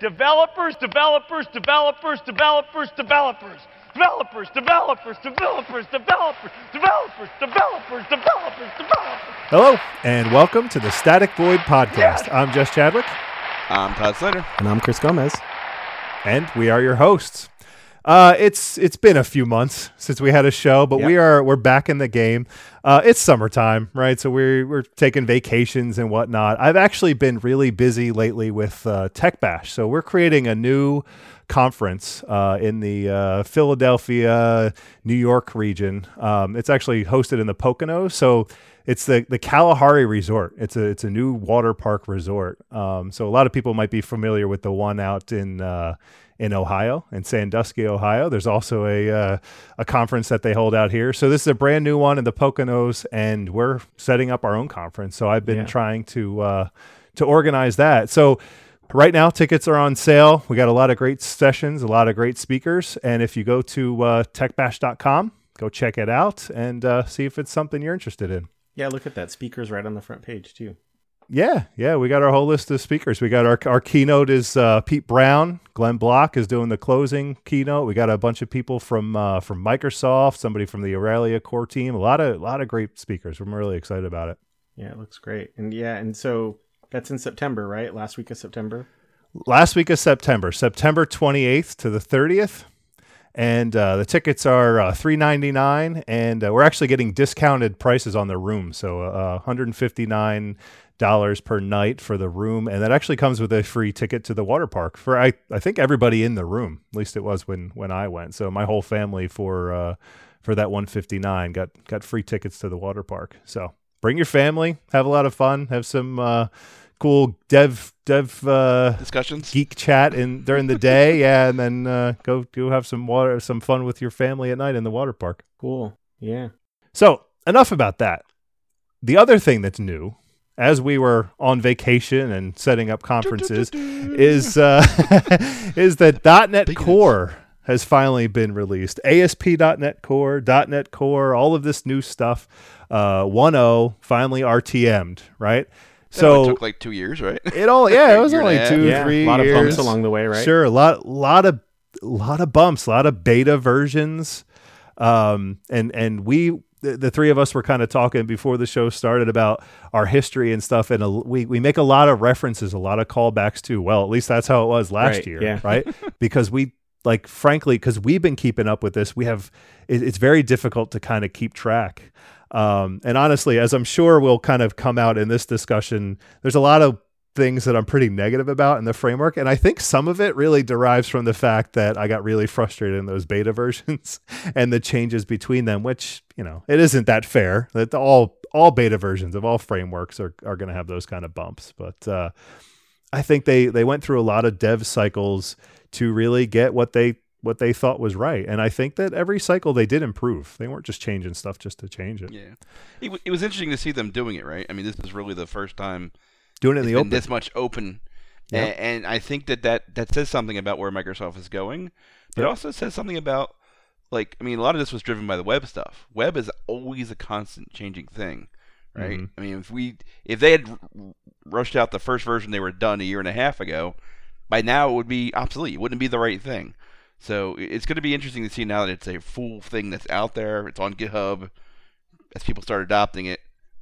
Developers, developers, developers, developers, developers. Developers, developers, developers, developers, developers, developers, developers, developers. Hello, and welcome to the Static Void Podcast. I'm Jess Chadwick, I'm Todd Slater. And I'm Chris Gomez. and we are your hosts. Uh, it's it's been a few months since we had a show, but we are we're back in the game. Uh, it's summertime, right? So we're we're taking vacations and whatnot. I've actually been really busy lately with uh, Tech Bash, so we're creating a new conference uh, in the uh, Philadelphia, New York region. Um, it's actually hosted in the Poconos, so it's the the Kalahari Resort. It's a it's a new water park resort. Um, so a lot of people might be familiar with the one out in uh, in Ohio, in Sandusky, Ohio. There's also a uh, a conference that they hold out here. So this is a brand new one in the Poconos, and we're setting up our own conference. So I've been Yeah. trying to uh, to organize that. So right now tickets are on sale. We got a lot of great sessions, a lot of great speakers, and if you go to uh, techbash.com, go check it out and uh, see if it's something you're interested in. Yeah, look at that. Speakers right on the front page, too. Yeah, yeah, we got our whole list of speakers. We got our our keynote is uh, Pete Brown. Glenn Block is doing the closing keynote. We got a bunch of people from uh, from Microsoft, somebody from the Aurelia core team. A lot of a lot of great speakers. I'm really excited about it. Yeah, it looks great. And yeah, and so that's in September, right? Last week of September. Last week of September, September 28th to the 30th, and uh, the tickets are uh, 3.99, and uh, we're actually getting discounted prices on the room, so uh, 159 dollars per night for the room, and that actually comes with a free ticket to the water park for I, I think everybody in the room. At least it was when when I went. So my whole family for uh, for that 159 got got free tickets to the water park. So bring your family, have a lot of fun, have some uh, cool dev dev uh, Discussions? geek chat in during the day, yeah, and then uh, go go have some water some fun with your family at night in the water park. Cool. Yeah. So enough about that. The other thing that's new, as we were on vacation and setting up conferences, is uh, is that .NET Big. Core has finally been released. ASP.NET Core, .NET Core, all of this new stuff. Uh, 1.0 finally RTM'd, right? That only So took like two years, right? it all yeah, it was Year only two, yeah. three a lot years. of bumps along the way, right? Sure, a lot, lot of, lot of bumps, a lot of beta versions, um, and and we, the, the three of us, were kind of talking before the show started about our history and stuff, and a, we we make a lot of references, a lot of callbacks to. Well, at least that's how it was last Right, year, yeah. right? because we like, frankly, because we've been keeping up with this, we have. It, it's very difficult to kind of keep track. Um, and honestly, as I'm sure will kind of come out in this discussion, there's a lot of things that I'm pretty negative about in the framework. And I think some of it really derives from the fact that I got really frustrated in those beta versions and the changes between them, which, you know, it isn't that fair that all all beta versions of all frameworks are, are going to have those kind of bumps. But uh, I think they they went through a lot of dev cycles to really get what they what they thought was right. And I think that every cycle they did improve. They weren't just changing stuff just to change it. Yeah. It, w- it was interesting to see them doing it, right? I mean, this is really the first time Doing it in the open. this much open. Yep. A- And, I think that, that that says something about where Microsoft is going, but Yep. also also says something about, like, I mean, a lot of this was driven by the web stuff. Web is always a constant changing thing, right? Mhm. I mean, if we if they had rushed out the first version they were done a year and a half ago, by now it would be obsolete. It wouldn't be the right thing. So it's going to be interesting to see now that it's a full thing that's out there. It's on GitHub. As people start adopting it,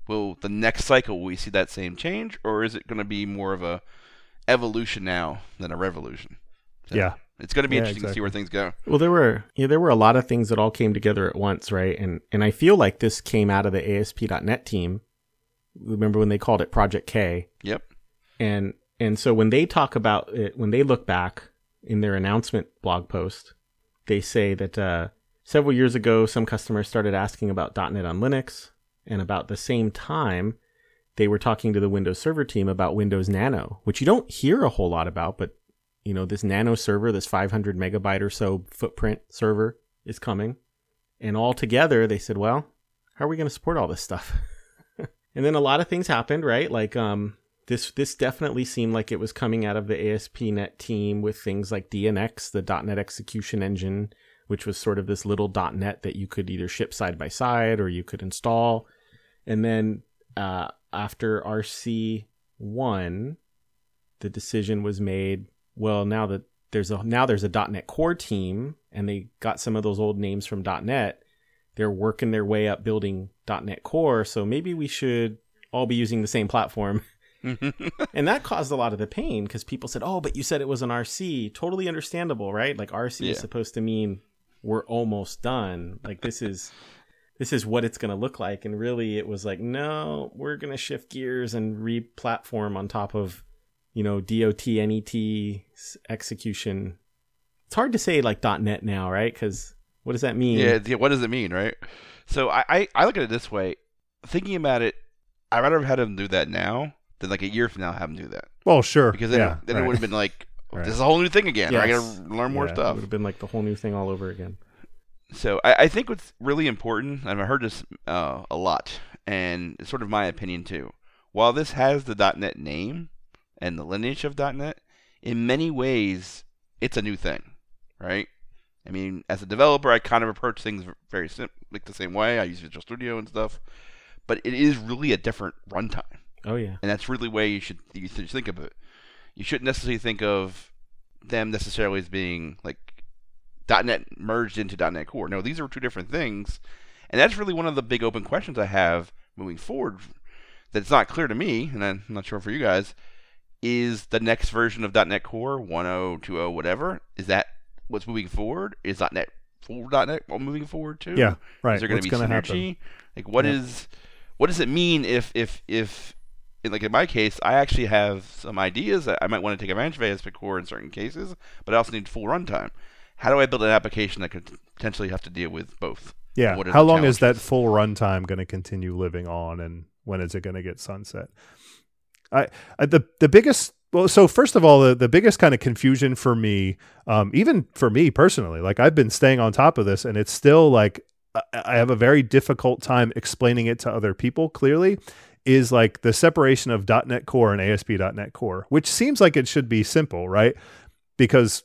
will the next cycle will we see that same change, or is it going to be more of a evolution now than a revolution? So Yeah. it's going to be Yeah, interesting to see where things go. Well, there were yeah, there were a lot of things that all came together at once, right? And and I feel like this came out of the ASP.NET team. Remember when they called it Project K? Yep. And and so when they talk about it, when they look back in their announcement blog post, they say that uh, several years ago, some customers started asking about .NET on Linux, and about the same time, they were talking to the Windows Server team about Windows Nano, which you don't hear a whole lot about, but you know this Nano server, this 500 megabyte or so footprint server, is coming, and all together they said, well, how are we going to support all this stuff? and then a lot of things happened, right? Like um, this this definitely seemed like it was coming out of the ASP.NET team with things like DNX, the .NET execution engine, which was sort of this little .NET that you could either ship side by side or you could install. And then uh, after RC one, the decision was made well, now that there's a now there's a .NET Core team, and they got some of those old names from .NET. They're working their way up building .NET Core, so maybe we should all be using the same platform. and that caused a lot of the pain because people said, "Oh, but you said it was an RC." Totally understandable, right? Like RC Yeah. is supposed to mean we're almost done. Like this is this is what it's going to look like and really it was like, "No, we're going to shift gears and re-platform on top of, you know, DOT NET E 's execution." It's hard to say like .NET now, right? Cuz what does that mean? Yeah, yeah, what does it mean, right? So I, I, I look at it this way. Thinking about it, I'd rather have had him do that now than like a year from now have him do that. Well, sure. Because then, yeah, it, then right. it would have been like, Right. this is a whole new thing again. I gotta learn more Yeah. It would have been like the whole new thing all over again. So I, I think what's really important, and I've heard this uh, a lot, and it's sort of my opinion too. While this has the .NET name and the lineage of .NET, in many ways it's a new thing, right? I mean, as a developer, I kind of approach things very sim- like the same way. I use Visual Studio and stuff, but it is really a different runtime Oh yeah. and that's really the way you should you should think of it. You shouldn't necessarily think of them necessarily as being like .NET merged into .NET Core. No, these are two different things, and that's really one of the big open questions I have moving forward. That's not clear to me, and I'm not sure for you guys. Is the next version of .NET Core 1.0, 2.0, whatever? Is that what's moving forward? Is .NET full .NET moving forward too? Yeah, right. Is there going to be synergy? happen? Like, what Yeah. is, what does it mean if if if, in, like in my case, I actually have some ideas that I might want to take advantage of ASP Core in certain cases, but I also need full runtime. How do I build an application that could potentially have to deal with both? Yeah. How long is that full runtime going to continue living on, and when is it going to get sunset? I, I the the biggest well, so first of all, the, the biggest kind of confusion for me, um, even for me personally, like I've been staying on top of this, and it's still like I, I have a very difficult time explaining it to other people clearly. Is like the separation of .NET Core and ASP.NET Core, which seems like it should be simple, right? Because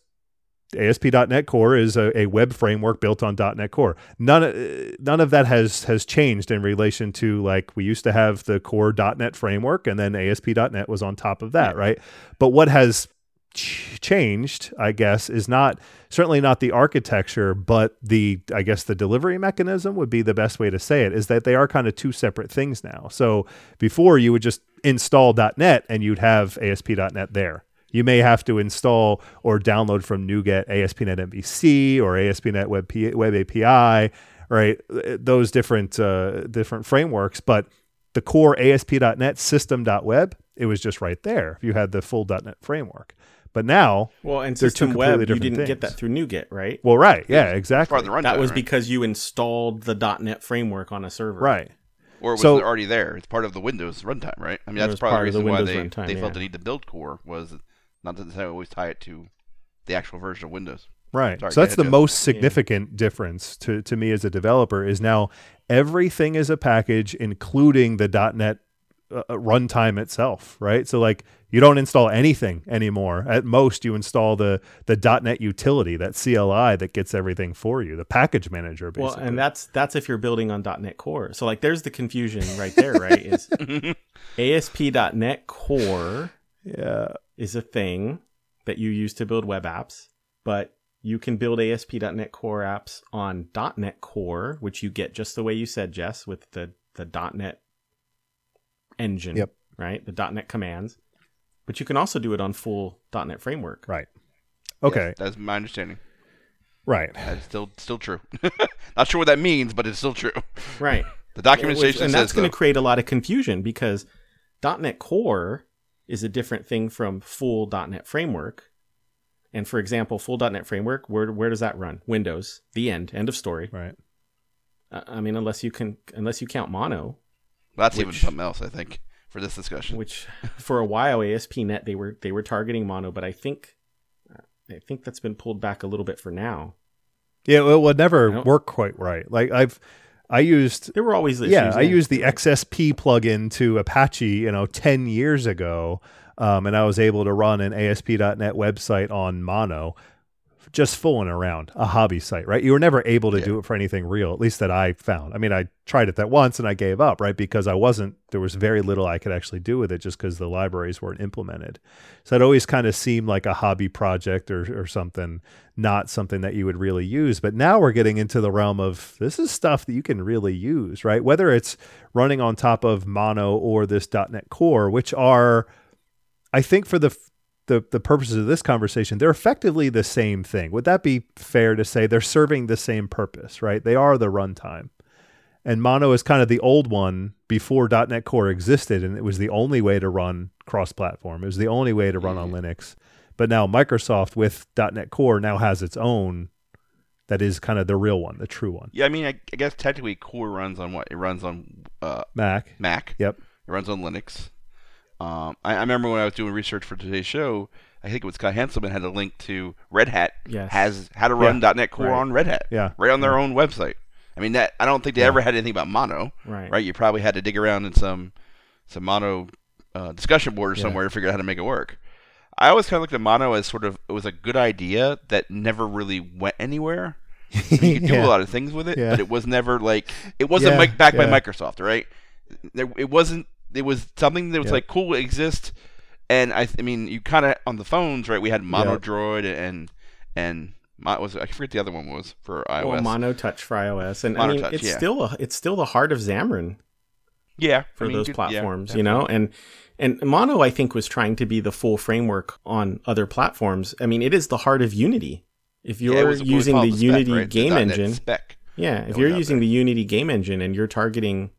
ASP.NET Core is a, a web framework built on .NET Core. None of, none of that has has changed in relation to like we used to have the core .NET framework and then ASP.NET was on top of that, right? But what has ch- changed, I guess, is not certainly not the architecture, but the I guess the delivery mechanism would be the best way to say it. Is that they are kind of two separate things now. So before you would just install .NET and you'd have ASP.NET there. You may have to install or download from NuGet ASP.NET MVC or ASP.NET Web, P- Web API, right? Those different uh, different frameworks, but the core ASP.NET system.web, it was just right there if you had the full .NET framework. But now, Well, and They're two System Web, you didn't get that through NuGet, right? well, right, yeah, exactly, part of the runtime. That was right? because you installed the .NET framework on a server. right. or was so- it already there? It's part of the Windows runtime, right? I mean, that's probably part the of the reason why they, runtime, they felt yeah. the need to build Core was not to necessarily always tie it to the actual version of Windows. Right. Sorry, so that's the ahead, Jess. most significant difference to, to me as a developer is now everything is a package, including the .NET uh, uh, runtime itself. Right. So like you don't install anything anymore. At most, you install the the .NET utility, that CLI that gets everything for you, the package manager. Basically. Well, and that's that's if you're building on .NET Core. So like, there's the confusion right there, right? Is ASP.NET Core yeah. Is a thing that you use to build web apps, but you can build ASP.NET Core apps on .NET Core, which you get just the way you said, Jess, with the the .NET engine, Yep. right? The .NET commands. But you can also do it on full .NET framework. Right. Okay. Yes, that's my understanding. Right. That's still still true. not sure what that means, but it's still true. Right. The documentation and says that's going to create a lot of confusion because .NET Core is a different thing from full .NET Framework. And for example, full .NET Framework, where where does that run? Windows. The end. End of story. Right. Uh, I mean, unless you can, unless you count Mono, That's even something else, I think, for this discussion. which for a while ASP.NET they were they were targeting Mono, but I think I think that's been pulled back a little bit for now. Yeah. It would never work quite right. Like I've, I used There were always issues. yeah, I used the XSP plugin to Apache, you know, 10 years ago. Um, and I was able to run an ASP.NET website on Mono. Just fooling around, a hobby site, right? You were never able to do it for anything real, at least that I found. I mean, I tried it that once and I gave up, right? Because I wasn't, there was very little I could actually do with it just because the libraries weren't implemented. So it always kind of seemed like a hobby project or, or something, not something that you would really use. But now we're getting into the realm of this is stuff that you can really use, right? Whether it's running on top of Mono or this .NET Core, which are, I think for the the the purposes of this conversation, they're effectively the same thing. Would that be fair to say they're serving the same purpose, right? They are the runtime. And Mono is kind of the old one before .NET Core existed, and it was the only way to run cross-platform. It was the only way to run on Linux. But now Microsoft with .NET Core now has its own that is kind of the real one, the true one. Yeah, I mean, I, I guess technically Core runs on what? It runs on uh, Mac. Mac. Yep. It runs on Linux. Um, I, I remember when I was doing research for today's show, I think it was Scott Hanselman had a link to Red Hat Yes. has how to run .NET Core Right. on Red Hat. Yeah. Right on their own website. I mean that I don't think they Yeah. ever had anything about Mono. Right. Right. You probably had to dig around in some some Mono uh, discussion board or Yeah. somewhere to figure out how to make it work. I always kind of looked at Mono as sort of it was a good idea that never really went anywhere. I mean, you could do Yeah. a lot of things with it, Yeah. but it was never like it wasn't Yeah, backed by. Microsoft, right? There, it wasn't. It was something that was Yeah. like cool, it exists, and I, I mean, you kind of on the phones, right? We had Mono Yeah. Droid and and Mo- was I forget the other one was for iOS. Well, Mono Touch for iOS, and I mean, Touch, it's yeah. still a, it's still the heart of Xamarin yeah, for I mean, those good- yeah, platforms, you know, and and Mono I think was trying to be the full framework on other platforms. I mean, it is the heart of Unity. If you're was using called the spec, Unity right? Game engine, spec. yeah, if you're using there. the Unity game engine and you're targeting,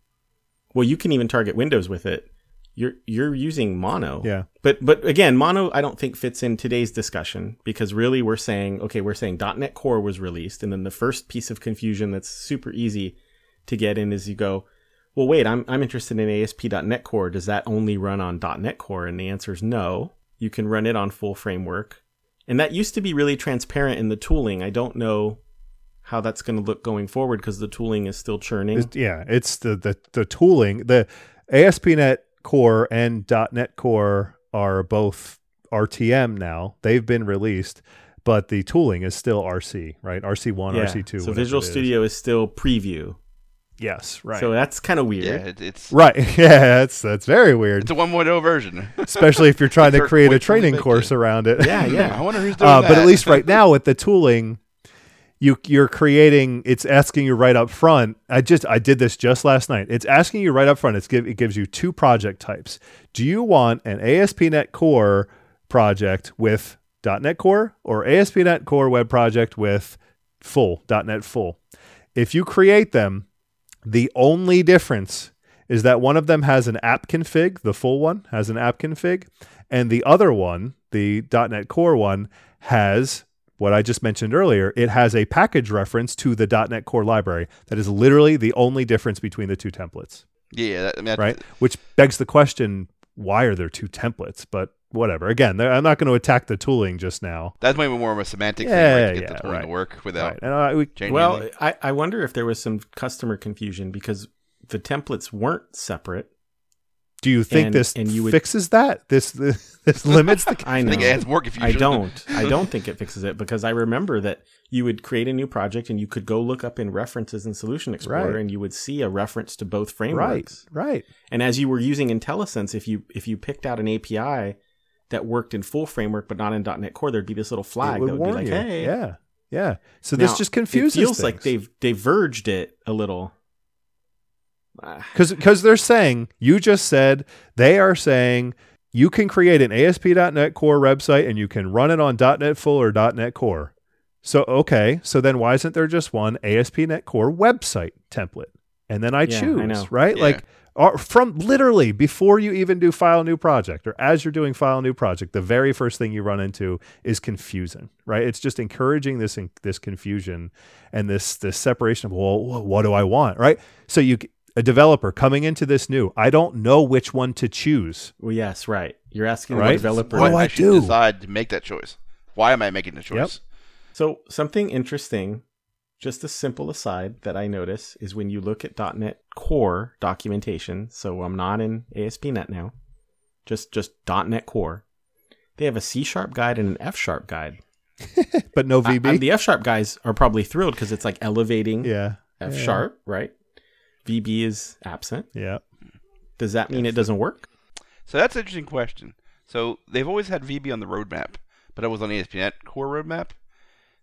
well, you can even target Windows with it. You're you're using Mono. Yeah. But but again, Mono I don't think fits in today's discussion because really we're saying okay, we're saying .NET Core was released, and then the first piece of confusion that's super easy to get in is you go, well, wait, I'm I'm interested in ASP.NET Core. Does that only run on .NET Core? And the answer is no. You can run it on full framework, and that used to be really transparent in the tooling. I don't know how that's going to look going forward because the tooling is still churning. It's- yeah, it's the, the the tooling. The ASP.NET Core and .NET Core are both RTM now. They've been released, but the tooling is still RC, right? RC1, yeah. RC2. So Visual it is. Studio is still preview. Yes, right. So that's kind of weird. Yeah, it, it's right. Yeah, that's that's very weird, it's a 1.0 version. especially if you're trying to create a wait till they training course around it. Yeah, yeah. I yeah. wonder who's doing Uh, that. but at least right now with the tooling, you you're creating. It's asking you right up front. I just I did this just last night. It's asking you right up front. It's give it gives you two project types. Do you want an ASP.NET Core project with .NET Core or ASP.NET Core web project with full .NET Full? If you create them, the only difference is that one of them has an app config, the full one has an app config, and the other one, the .NET Core one, has what I just mentioned earlier. It has a package reference to the .NET Core library. That is literally the only difference between the two templates, yeah, that, I mean, that's- right? Which begs the question: Why are there two templates? But whatever. Again, I'm not going to attack the tooling just now. That's maybe more of a semantic Yeah, thing, right? To get yeah, the tooling right. to work without Right. And I, we, changing Well, anything. I, I wonder if there was some customer confusion because the templates weren't separate. Do you think And- this and you would- fixes that? This this, this limits the I I know. think it adds more I confusion. don't. I don't think it fixes it because I remember that you would create a new project and you could go look up in references in Solution Explorer Right. and you would see a reference to both frameworks. right. Right. And as you were using IntelliSense, if you if you picked out an API that worked in full framework but not in .NET Core, there'd be this little flag would that would be like, you. "Hey." Yeah, yeah. So Now, this just confuses. It feels like things. they've diverged it a little. Because because they're saying you just said they are saying you can create an ASP.NET Core website and you can run it on .NET Full or .NET Core. So okay, so then why isn't there just one ASP.NET Core website template? And then I Yeah, choose, know. right? Yeah. Like or from literally before you even do file new project or as you're doing file new project, the very first thing you run into is confusion, right? It's just encouraging this this confusion and this this separation of well, what do I want, right? So you a developer coming into this new, I don't know which one to choose. well, yes, right. You're asking Right? the developer. What do Why I I should do? decide to make that choice? Why am I making the choice? So something interesting, just a simple aside that I notice is when you look at .NET Core documentation. So I'm not in ASP.NET now, just just .NET Core. They have a C sharp guide and an F sharp guide. but no VB. I- the F sharp guys are probably thrilled because it's like elevating yeah, F Yeah. sharp, right? VB is absent. yeah. Does that mean it doesn't work? So that's an interesting question. So they've always had VB on the roadmap, but it was on the ASP.NET Core roadmap.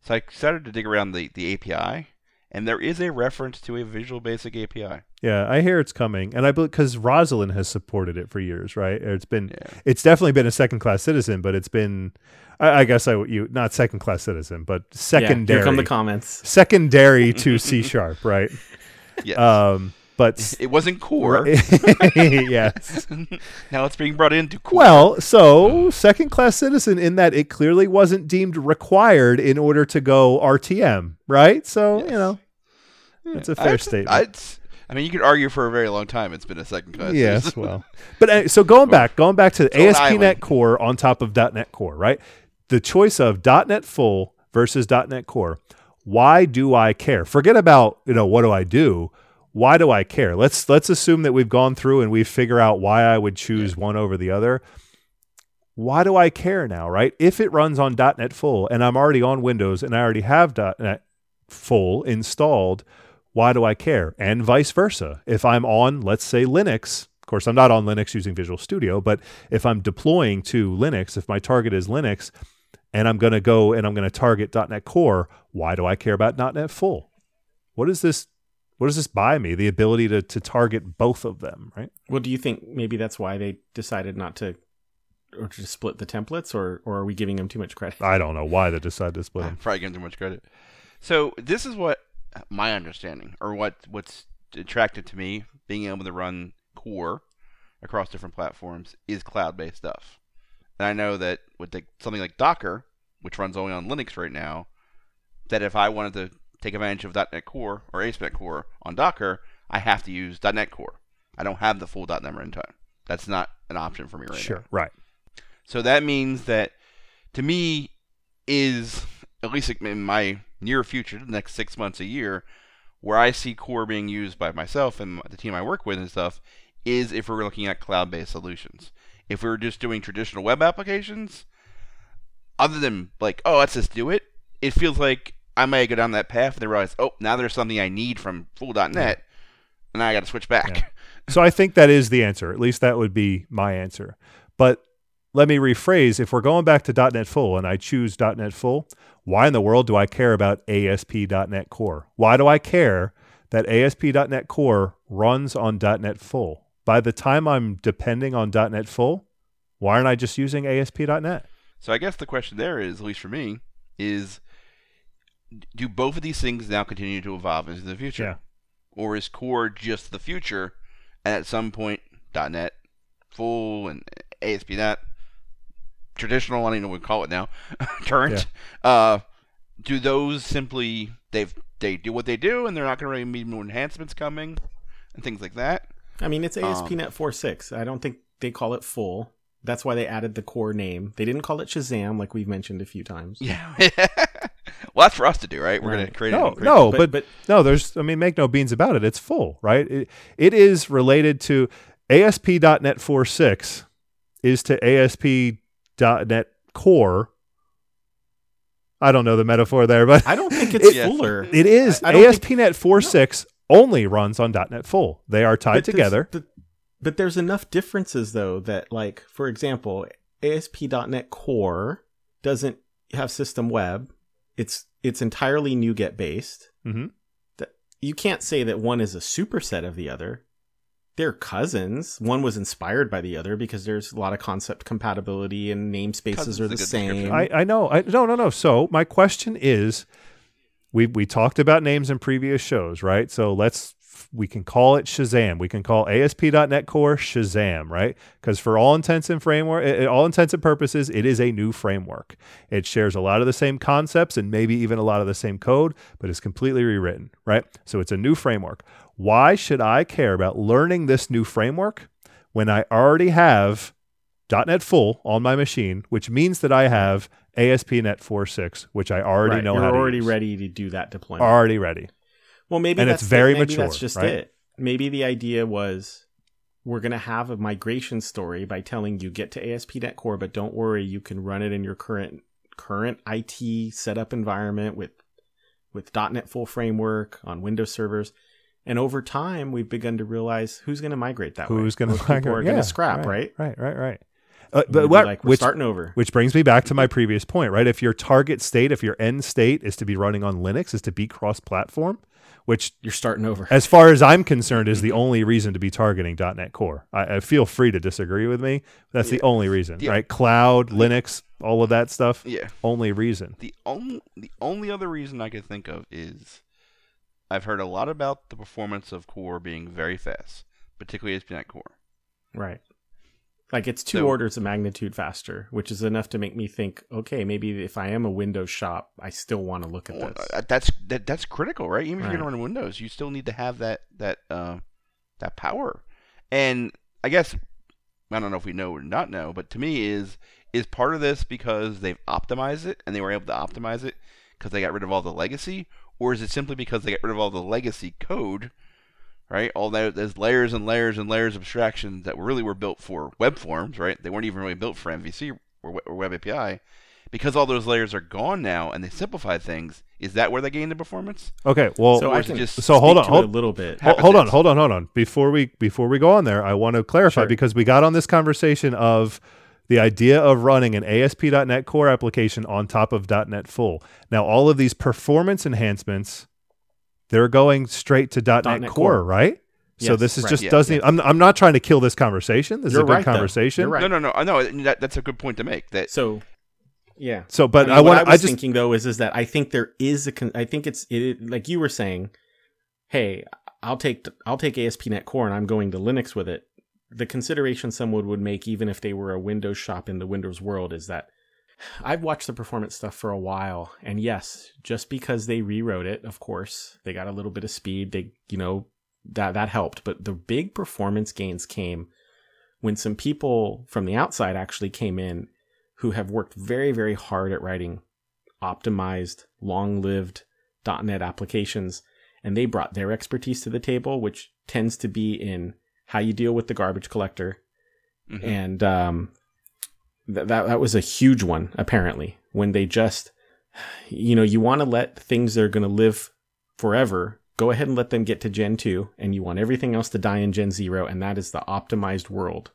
So I started to dig around the, the API, and there is a reference to a Visual Basic API. Yeah, I hear it's coming, and I believe because Roslyn has supported it for years, right? It's been, Yeah. it's definitely been a second class citizen, but it's been, I, I guess I would- you not second class citizen, but Yeah, secondary, here come the comments. secondary to C sharp, right? Yes. Um, but it wasn't Core. yes. now it's being brought into Core. Well, so second class citizen in that it clearly wasn't deemed required in order to go RTM, right? So you know, it's a fair I, statement. I'd, I mean, you could argue for a very long time it's been a second class. yes, well, but uh, so going back, going back to ASP.NET. Core on top of .NET Core, right? The choice of .NET Full versus .NET Core. Why do I care? Forget about you know what do I do. Why do I care? Let's let's assume that we've gone through and we figure out why I would choose one over the other. Why do I care now, right? If it runs on .NET Full and I'm already on Windows and I already have .NET Full installed, why do I care? And vice versa. If I'm on, let's say, Linux, of course, I'm not on Linux using Visual Studio, but if I'm deploying to Linux, if my target is Linux, and I'm going to go and I'm going to target .NET Core, why do I care about .NET Full? What is this? What does this buy me? The ability to to target both of them, right? Well, do you think maybe that's why they decided not to or to split the templates, or or are we giving them too much credit? I don't know why they decided to split I'm them. probably giving too much credit. So this is what my understanding, or what what's attracted to me, being able to run Core across different platforms, is cloud-based stuff. And I know that with the, something like Docker, which runs only on Linux right now, that if I wanted to take advantage of .NET Core or ASP.NET Core on Docker, I have to use .NET Core. I don't have the full .NET runtime. That's not an option for me right now. Sure, right. So that means that to me is at least in my near future, the next six months, a year, where I see core being used by myself and the team I work with and stuff, is if we're looking at cloud-based solutions. If we were just doing traditional web applications, other than like, oh, let's just do it, it feels like I may go down that path and then realize, oh, now there's something I need from full.net, and I got to switch back. Yeah. So I think that is the answer. At least that would be my answer. But let me rephrase if we're going back to .NET Full and I choose .NET Full, why in the world do I care about ASP.NET Core? Why do I care that ASP.NET Core runs on .NET Full? By the time I'm depending on .NET Full, why aren't I just using ASP.NET? So I guess the question there is, at least for me, is do both of these things now continue to evolve into the future? Yeah. Or is core just the future and at some point .NET full and ASP.NET traditional, I don't even know what we call it now, current, uh, do those simply they've they do what they do and they're not going to really be more enhancements coming and things like that? I mean, it's Um, ASP.NET 4.6. I don't think they call it full. That's why they added the core name. They didn't call it Shazam, like we've mentioned a few times. Yeah. well, that's for us to do, right? We're going to Right. create No, it. no, But- but, but- no, there's I mean make no beans about it. It's full, right? It, it is related to ASP.NET 4.6 is to ASP.NET Core. I don't know the metaphor there, but I don't think it's Yes. fuller. it is I- I don't ASP.NET 4.6 only runs on .NET Full. They are tied But together. But, but there's enough differences though that like for example, ASP.NET Core doesn't have system web. It's it's entirely NuGet based. hmm That you can't say that one is a superset of the other. They're cousins. One was inspired by the other because there's a lot of concept compatibility and namespaces Cousins are the same. I, I know. I no no no. So my question is, we we talked about names in previous shows, right? So let's we can call it Shazam. We can call ASP.NET Core Shazam, right? Because for all intents and framework, eh, eh, all intents and purposes, it is a new framework. It shares a lot of the same concepts and maybe even a lot of the same code, but it's completely rewritten, right? So it's a new framework. Why should I care about learning this new framework when I already have .NET Full on my machine, which means that I have ASP.NET 4.6, which I already Right, know You're how to already use. ready to do that deployment. Already ready. Well, maybe And that's it's very maybe mature, That's just right? it. Maybe the idea was we're going to have a migration story by telling you get to ASP.NET Core, but don't worry, you can run it in your current current IT setup environment with with .NET full framework on Windows servers. And over time, we've begun to realize who's going to migrate that way. Who's going to Most people are going to scrap, right? right? Right, right, right. Uh, But but what, like we're which, starting over. which brings me back to my previous point, right? If your target state, if your end state is to be running on Linux, is to be cross-platform, which, You're starting over. as far as I'm concerned, is the only reason to be targeting .NET Core. I, I feel free to disagree with me. That's the only reason, Yeah. right? Cloud, Linux, all of that stuff. Yeah. Only reason. The only the only other reason I could think of is I've heard a lot about the performance of Core being very fast, particularly ASP.NET Core. Right. Like it's two So- orders of magnitude faster, which is enough to make me think, okay, maybe if I am a Windows shop, I still want to look at Well, this. uh, that's that, that's critical, right? Even if you're gonna run Windows, you still need to have that that uh, that power. And I guess I don't know if we know or not know, but to me is is part of this because they've optimized it and they were able to optimize it because they got rid of all the legacy, or is it simply because they got rid of all the legacy code? Right, all that there's layers and layers and layers of abstractions that really were built for web forms, right? They weren't even really built for MVC or, or Web API because all those layers are gone now and they simplify things, is that where they gain the performance? Okay, well, so I can just- so hold on, hold- a little bit. Hol- hold on, hold on, hold on. Before we before we go on there, I want to clarify Sure. because we got on this conversation of the idea of running an ASP.NET Core application on top of .NET Full. Now, all of these performance enhancements, they're going straight to .NET, .NET Core, Core. right? so this is right. just Yeah, doesn't. yeah. Even, I'm I'm not trying to kill this conversation. This You're is a good right, conversation. You're right. No, no, no. I know that, that's a good point to make. That So, yeah. So, but I, I, mean, what want. I I was just thinking though is is that I think there is a. Con- I think it's it, like you were saying. Hey, I'll take I'll take ASP.NET Core and I'm going to Linux with it. The consideration someone would make, even if they were a Windows shop in the Windows world, is that I've watched the performance stuff for a while, and yes, just because they rewrote it, of course, they got a little bit of speed. They, you know, that that helped, but the big performance gains came when some people from the outside actually came in who have worked very, very hard at writing optimized, long lived .NET applications. And they brought their expertise to the table, which tends to be in how you deal with the garbage collector. Mhm. And um, that, that was a huge one, apparently, when they just, you know, you want to let things that are going to live forever go ahead and let them get to Gen 2, and you want everything else to die in Gen 0, and that is the optimized world.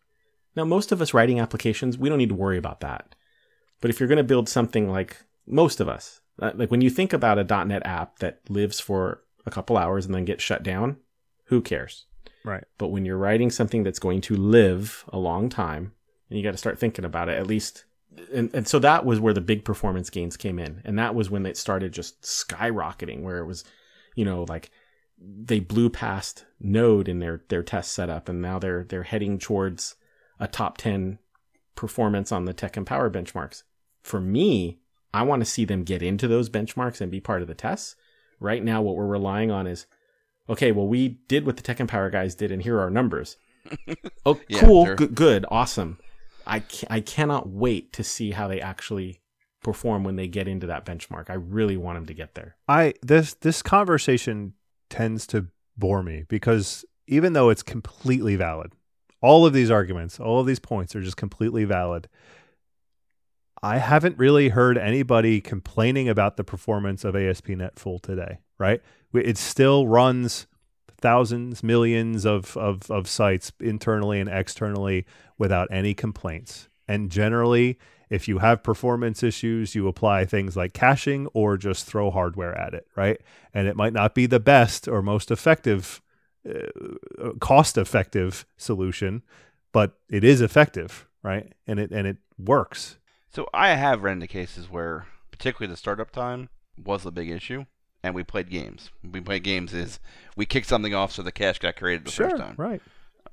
Now, most of us writing applications, we don't need to worry about that. But if you're going to build something like most of us, uh, like when you think about a .NET app that lives for a couple hours and then gets shut down, who cares? right. But when you're writing something that's going to live a long time, you got to start thinking about it at least. And, and so that was where the big performance gains came in. And that was when it started just skyrocketing, where it was, you know, like they blew past Node in their, their test setup. And now they're, they're heading towards a top 10 performance on the TechEmpower benchmarks. For me, I want to see them get into those benchmarks and be part of the tests. Right now, what we're relying on is okay, well, we did what the TechEmpower guys did, and here are our numbers. Oh, oh, Yeah, cool, good, good, awesome. I, I cannot wait to see how they actually perform when they get into that benchmark. I really want them to get there. I this this conversation tends to bore me because even though it's completely valid, all of these arguments, all of these points are just completely valid. I haven't really heard anybody complaining about the performance of ASP.NET Full today, right? It still runs thousands, millions of, of, of sites internally and externally without any complaints. And generally, if you have performance issues, you apply things like caching or just throw hardware at it, right? And it might not be the best or most effective, uh, cost effective solution, but it is effective, right? And it and it works. So I have run into cases where, particularly the startup time, was a big issue, and we played games. We played games is we kicked something off so the cache got created the first time. right.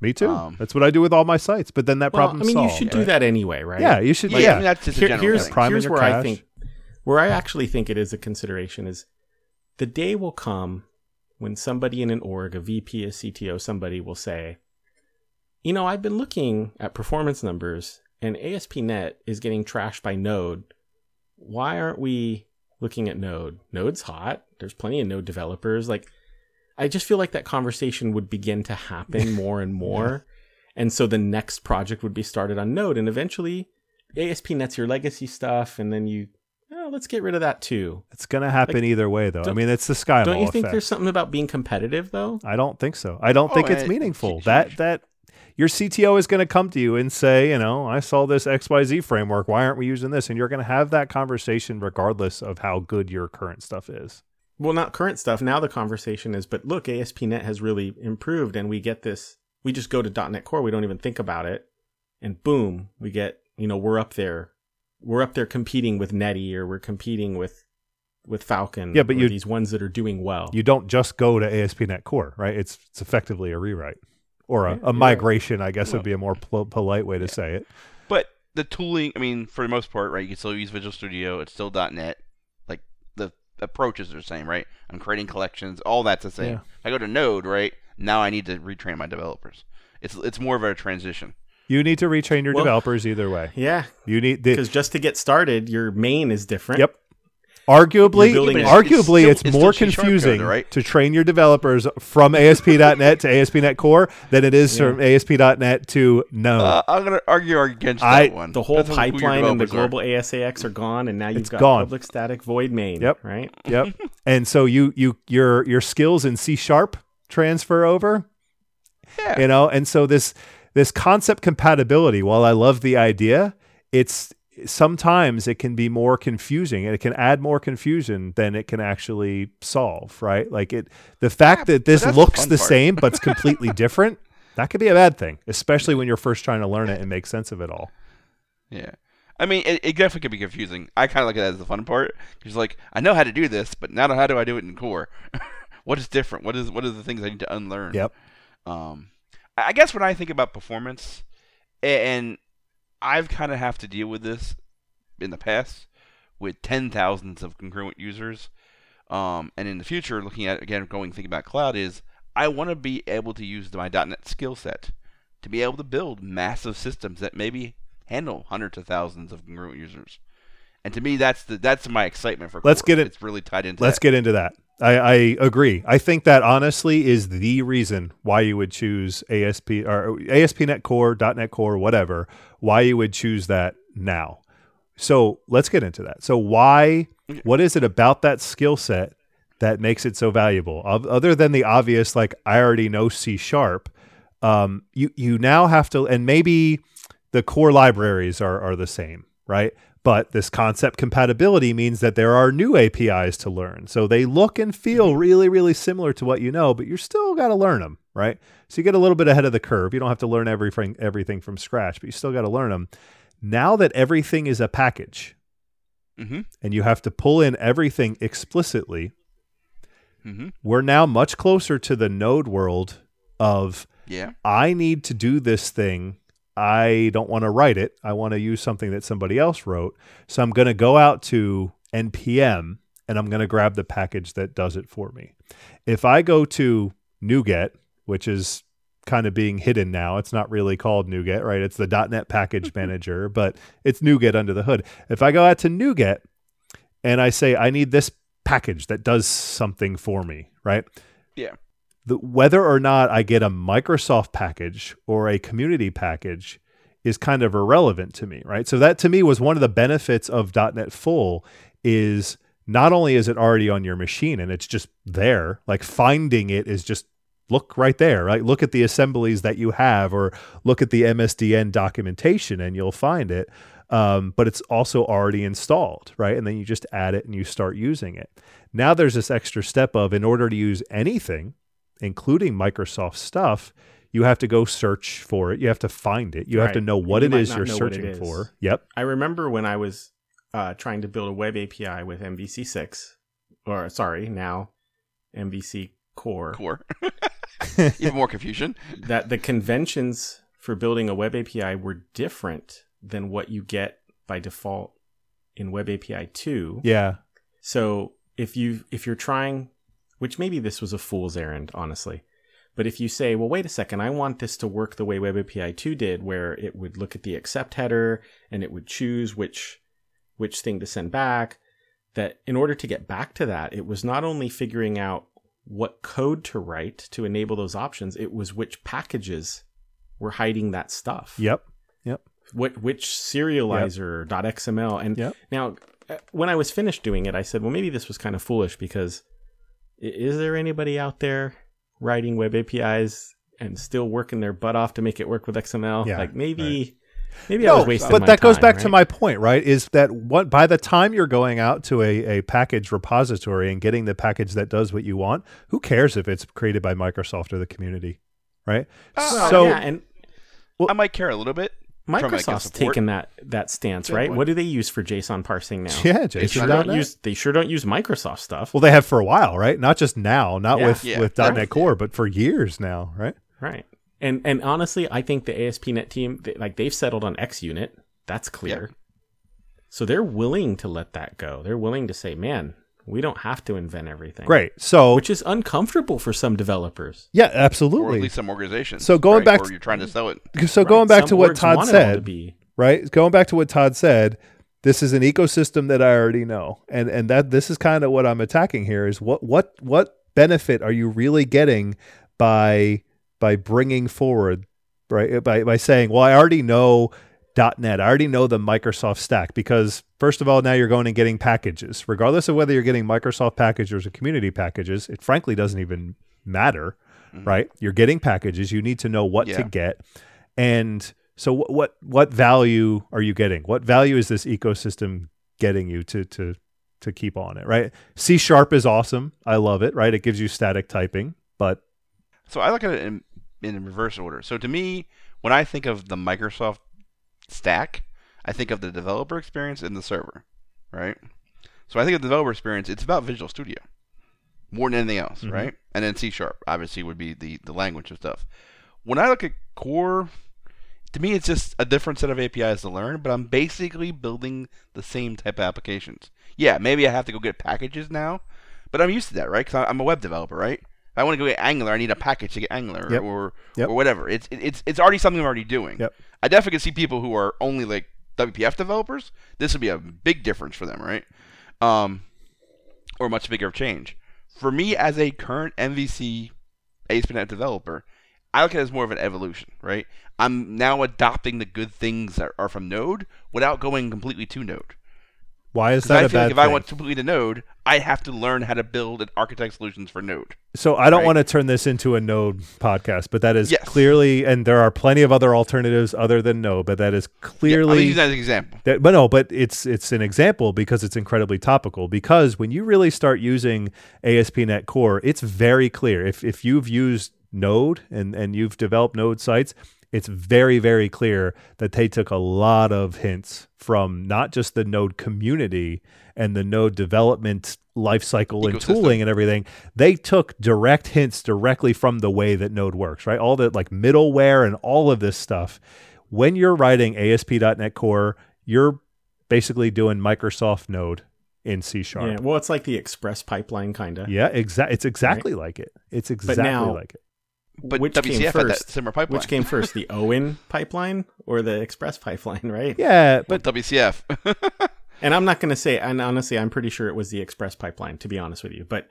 Me too. Um, That's what I do with all my sites. But then that Well, problem I mean, solved. you should do that anyway, right? Yeah, you should. Yeah, Yeah, I mean, that's just a Here- general here's thing. Here's your where I think, where I actually think it is a consideration is the day will come when somebody in an org, a VP, a CTO, somebody will say, you know, I've been looking at performance numbers and ASP.NET is getting trashed by Node. Why aren't we looking at Node? Node's hot. There's plenty of Node developers. Like, I just feel like that conversation would begin to happen more and more. And so the next project would be started on Node, and eventually ASP.NET's your legacy stuff, and then you oh, let's get rid of that too. It's going to happen Like, either way, though. I mean, it's the sky Don't you think effect. there's something about being competitive though? I don't think so. I don't Oh, think it's and- meaningful. huge. That that your CTO is going to come to you and say, you know, I saw this XYZ framework. Why aren't we using this? And you're going to have that conversation regardless of how good your current stuff is. Well, not current stuff. Now the conversation is, but look, ASP.NET has really improved, and we get this. We just go to .NET Core. We don't even think about it, and boom, we get. You know, we're up there. We're up there competing with Netty, or we're competing with with Falcon. Yeah, but or you- these ones that are doing well. You don't just go to ASP.NET Core, right? It's it's effectively a rewrite or a, Yeah, a you're right. migration, I guess Well- would be a more pol- polite way to say it. But the tooling, I mean, for the most part, right, you can still use Visual Studio. It's still .NET. Like the approaches are the same, right? I'm creating collections. All that's the same. Yeah. I go to Node, right, now I need to retrain my developers. It's it's more of a transition. You need to retrain your Well- developers either way. yeah, You need the, because just to get started, your main is different. Yep. Arguably, You're arguably, It's it's, still- more it's still confusing code, right? to train your developers from ASP.NET to ASP.NET Core than it is from ASP.NET to Node. Uh, I'm gonna argue against I- that one. The whole Depends on who your pipeline and the developers are. Global.asax are gone, and now you've It's got gone. public static void main. Yep. Right. yep. And so you you your your skills in C sharp transfer over. Yeah. You know, and so this this concept compatibility, while I love the idea, it's sometimes it can be more confusing and it can add more confusion than it can actually solve, right? Like it the fact Yeah, that this that's the looks the same but it's completely different, that could be a bad thing, especially when you're first trying to learn it and make sense of it all. Yeah. I mean, it, it definitely could be confusing. I kind of look at that as the fun part. Because, like, I know how to do this, but now how do I do it in core? what is different? What is what are the things I need to unlearn? Yep. Um, I guess when I think about performance, and I've kind of have to deal with this in the past with ten thousands of concurrent users, um, and in the future, looking at again going thinking about cloud is I want to be able to use my .NET skill set to be able to build massive systems that maybe handle hundreds of thousands of concurrent users. And to me, that's the that's my excitement for. Let's core. get it- It's really tied into. That. Let's that. get into that. I, I agree. I think that honestly is the reason why you would choose ASP or ASP.NET Core, .NET Core, whatever. Why you would choose that now. So let's get into that. So why? What is it about that skill set that makes it so valuable? Other than the obvious, like I already know C sharp. Um, you you now have to, and maybe the core libraries are are the same, right? But this concept compatibility means that there are new APIs to learn. So they look and feel really, really similar to what you know, but you're still got to learn them, right? So you get a little bit ahead of the curve. You don't have to learn everything everything from scratch, but you still got to learn them. Now that everything is a package Mm-hmm. and you have to pull in everything explicitly, Mm-hmm. we're now much closer to the node world of Yeah. I need to do this thing. I don't want to write it. I want to use something that somebody else wrote. So I'm going to go out to npm and I'm going to grab the package that does it for me. If I go to NuGet, which is kind of being hidden now, it's not really called NuGet, right? It's the .NET package manager, but it's NuGet under the hood. If I go out to NuGet and I say I need this package that does something for me, right? Yeah. The, whether or not I get a Microsoft package or a community package is kind of irrelevant to me, right? So that to me was one of the benefits of .NET Full is not only is it already on your machine and it's just there, like finding it is just look right there, right? Look at the assemblies that you have or look at the MSDN documentation and you'll find it. Um, but it's also already installed, right? And then you just add it and you start using it. Now there's this extra step of in order to use anything, including Microsoft stuff, you have to go search for it. You have to find it. You have to know what You it might is not you're know what it searching is. for. Yep. I remember when I was uh, trying to build a web API with MVC6, or sorry, now MVC Core, Core. Even more confusion. that the conventions for building a web API were different than what you get by default in Web API 2. Yeah. So if you if you're trying, which maybe this was a fool's errand, honestly, but if you say, well, wait a second, I want this to work the way Web API 2 did, where it would look at the accept header and it would choose which which thing to send back, that in order to get back to that, it was not only figuring out what code to write to enable those options, it was which packages were hiding that stuff Yep. Yep. What which serializer .xml and Yep. now uh, when I was finished doing it, I said, well, maybe this was kind of foolish because is there anybody out there writing web APIs and still working their butt off to make it work with XML? Yeah, like maybe, maybe I was wasting but my that goes time, back to my point, right? Is that what by the time you're going out to a, a package repository and getting the package that does what you want, who cares if it's created by Microsoft or the community, right? Well, so yeah, and I might care a little bit. From, like, a Microsoft's taken that that stance, Yeah, right? what- What do they use for JSON parsing now? yeah, They sure don't net. use they sure don't use Microsoft stuff. Well, they have for a while, right? Not just now, not Yeah. with Yeah. with Right. .NET Core, but for years now, right? Right. And and honestly, I think the ASP.NET team, they, like they've settled on XUnit. That's clear. So they're willing to let that go. They're willing to say, "Man, we don't have to invent everything." Great. So Which is uncomfortable for some developers. yeah, absolutely. or at least some organizations. So going right, back to- you're trying to sell it. So Right. going back to what Todd want it all to said, be- right? Going back to what Todd said, this is an ecosystem that I already know, and and that this is kind of what I'm attacking here is what what what benefit are you really getting by by bringing forward right by by saying, well, I already know .NET, I already know the Microsoft stack because first of all, now you're going and getting packages, regardless of whether you're getting Microsoft packages or community packages. It frankly doesn't even matter, mm-hmm. right? You're getting packages. You need to know what to get, and so what, what what value are you getting? What value is this ecosystem getting you to to to keep on it? Right? C sharp is awesome. I love it. Right? It gives you static typing, but So I look at it in, in reverse order. So to me, when I think of the Microsoft stack, I think of the developer experience and the server, right? So I think of the developer experience, it's about Visual Studio more than anything else, Mhm. right? And then C sharp obviously would be the, the language and stuff. When I look at core, to me it's just a different set of APIs to learn, but I'm basically building the same type of applications. Yeah, maybe I have to go get packages now, but I'm used to that, right? Because I'm a web developer, right? If I want to go get Angular, I need a package to get Angular Yep. or Yep. or whatever. It's it's it's already something I'm already doing. Yep. I definitely can see people who are only like WPF developers. This would be a big difference for them, right? Um, or much bigger of change. For me, as a current MVC ASP.NET developer, I look at it as more of an evolution, right? I'm now adopting the good things that are from Node without going completely to Node. Why is that I a feel bad like if I thing? to completely a Node, I have to learn how to build and architect solutions for Node. so I don't right? want to turn this into a Node podcast, but that is Yes. clearly, and there are plenty of other alternatives other than Node, but that is Yeah, I'm clearly using that as an example. That, but no, but it's it's an example because it's incredibly topical. Because when you really start using ASP.NET Core, it's very clear. If if you've used Node and and you've developed Node sites, it's very very clear that they took a lot of hints from not just the Node community and the Node development lifecycle and tooling and everything. They took direct hints directly from the way that Node works. Right, all the like middleware and all of this stuff when you're writing ASP.NET Core, you're basically doing Microsoft Node in C sharp. Yeah, well, it's like the Express pipeline, kind of. Yeah, exactly. It's exactly like it. It's exactly now- like it. But which WCF came had that first? similar pipeline. Which came first, the OWIN pipeline or the Express pipeline, right? Yeah, But but WCF. And I'm not going to say, and honestly, I'm pretty sure it was the Express pipeline, to be honest with you. But,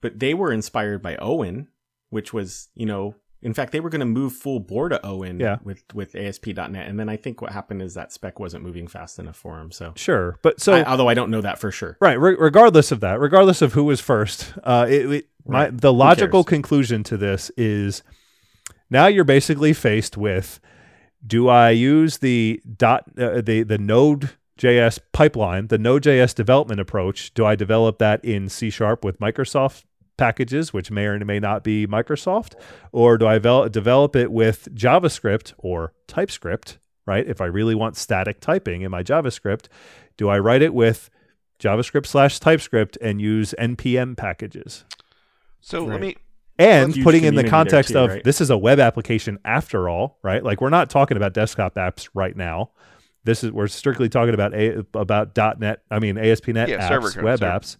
but they were inspired by OWIN, which was, you know, in fact, they were going to move full bore to OWIN Yeah. with with ASP.NET, and then I think what happened is that spec wasn't moving fast enough for them. So, sure. But so I- although I don't know that for sure. right, re- regardless of that, regardless of who was first, uh, it, it- my the logical conclusion to this is now you're basically faced with: Do I use the dot uh, the the Node JS pipeline, the Node.js development approach? Do I develop that in C sharp with Microsoft packages, which may or may not be Microsoft, or do I vel- develop it with JavaScript or TypeScript? Right, if I really want static typing in my JavaScript, do I write it with JavaScript slash TypeScript and use npm packages? so let me And Huge putting in the context too, of right? this is a web application after all, right? Like we're not talking about desktop apps right now. This is we're strictly talking about a, about .NET. I mean ASP.NET Yeah, apps, server code, web server. apps,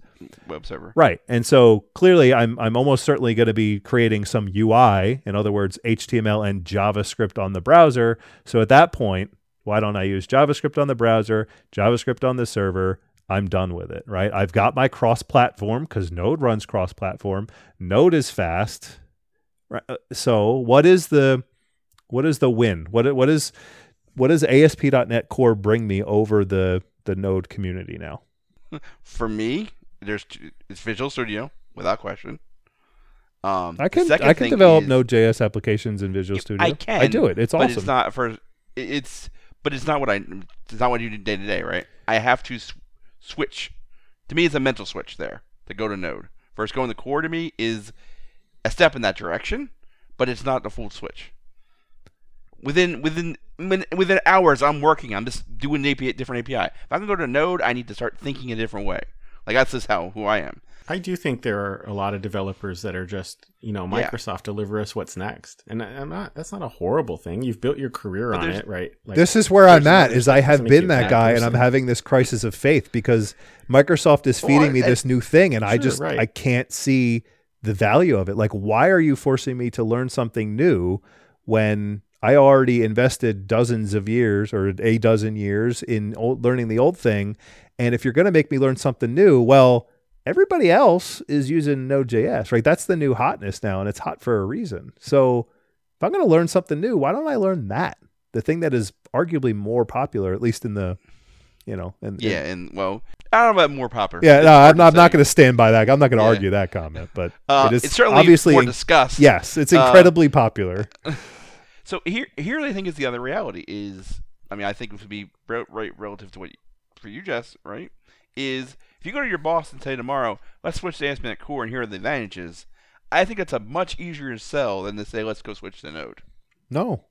web server. right? And so clearly, I'm I'm almost certainly going to be creating some UI, in other words, HTML and JavaScript on the browser. So at that point, why don't I use JavaScript on the browser, JavaScript on the server? I'm done with it, right? I've got my cross-platform because Node runs cross-platform. Node is fast, right? Uh, So what is the what is the win? What what is what does ASP.NET Core bring me over the the Node community now? For me, there's two, it's Visual Studio without question. Um, I can I can develop is- Node.js applications in Visual Studio. I can. I do it. It's but awesome. it's not for. It's but it's not what I. It's not what you do day to day, right? I have to s- switch. To me, it's a mental switch there to go to Node. Versus going to core to me is a step in that direction, but it's not the full switch. Within within within hours, I'm working. I'm just doing an API, different API. If I'm gonna go to Node, I need to start thinking a different way. Like that's just how who I am. I do think there are a lot of developers that are just, you know, Yeah. Microsoft deliver us what's next, and I- I'm not. That's not a horrible thing. You've built your career on it, right? Like, this is where I'm at. Is I have doesn't make you been that bad guy, and I'm having this crisis of faith because Microsoft is feeding Or- me this new thing, and I just right. I can't see the value of it. Like, why are you forcing me to learn something new when I already invested dozens of years or a dozen years in old, learning the old thing? And if you're going to make me learn something new, well, everybody else is using Node.js, right? That's the new hotness now, and it's hot for a reason. So if I'm going to learn something new, why don't I learn that? The thing that is arguably more popular, at least in the, you know, and Yeah, and well, I don't know about more popular. yeah. No, I'm not, I'm not going to stand by that. I'm not going to Yeah. argue that comment, but Uh, it is it's certainly obviously more discussed. yes, it's Uh, incredibly popular. So here, here I think is the other reality is, I mean, I think it would be right relative to what for you, Jess, right? Is if you go to your boss and say tomorrow, let's switch to ASP.NET Core and here are the advantages. I think it's a much easier sell than to say let's go switch to Node. No,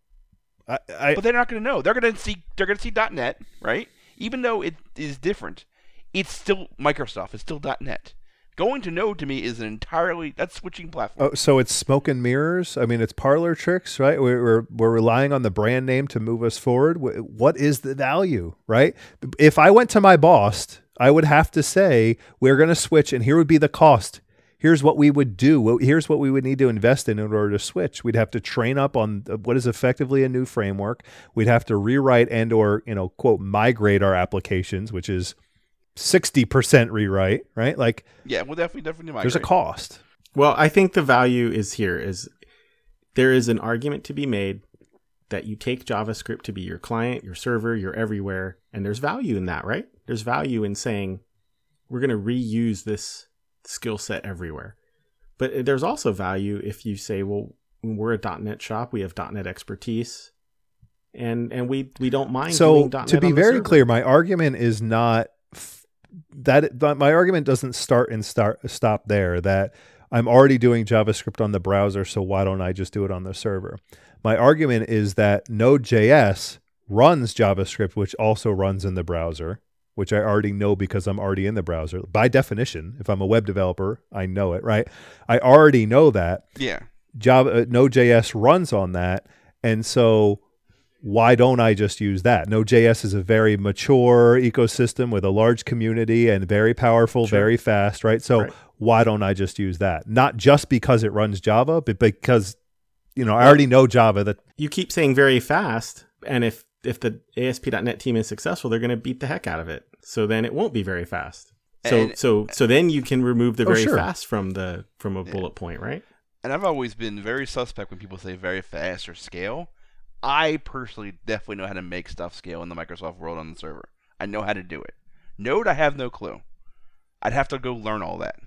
I, I But they're not going to know. They're going to see. They're going to see .NET, right? Even though it is different, it's still Microsoft. It's still .NET. Going to Node to me is an entirely that's switching platform. Oh, so it's smoke and mirrors. I mean, it's parlor tricks, right? We're, we're relying on the brand name to move us forward. What is the value, right? If I went to my boss, I would have to say we're going to switch, and here would be the cost. Here's what we would do. Here's what we would need to invest in in order to switch. We'd have to train up on what is effectively a new framework. We'd have to rewrite and or you know quote migrate our applications, which is sixty percent rewrite, right? Like yeah, we'll definitely definitely migrate. there's a cost. Well, I think the value is here is there is an argument to be made that you take JavaScript to be your client, your server, your everywhere, and there's value in that, right? There's value in saying we're going to reuse this skill set everywhere. But there's also value if you say, well, we're a .NET shop, we have .NET expertise, and and we we don't mind. so doing .NET to be on the very server. clear my argument is not f- that that- my argument doesn't start and start stop there that i'm already doing javascript on the browser so why don't i just do it on the server? My argument is that node.js runs javascript which also runs in the browser which i already know because i'm already in the browser. By definition if i'm a web developer i know it right? I already know that Yeah. Java uh, Node.js runs on that, and so why don't I just use that? Node.js is a very mature ecosystem with a large community and very powerful, Sure. very fast, right? So Right. why don't I just use that? Not just because it runs Java, but because you know I already know Java. That you keep saying very fast, and if if the ASP.NET team is successful, they're going to beat the heck out of it. So then it won't be very fast. So And- so so then you can remove the Oh, very sure. fast from the from a bullet point, right? and I've always been very suspect when people say very fast or scale. I personally definitely know how to make stuff scale in the Microsoft world on the server. I know how to do it. Node, I have no clue. I'd have to go learn all that,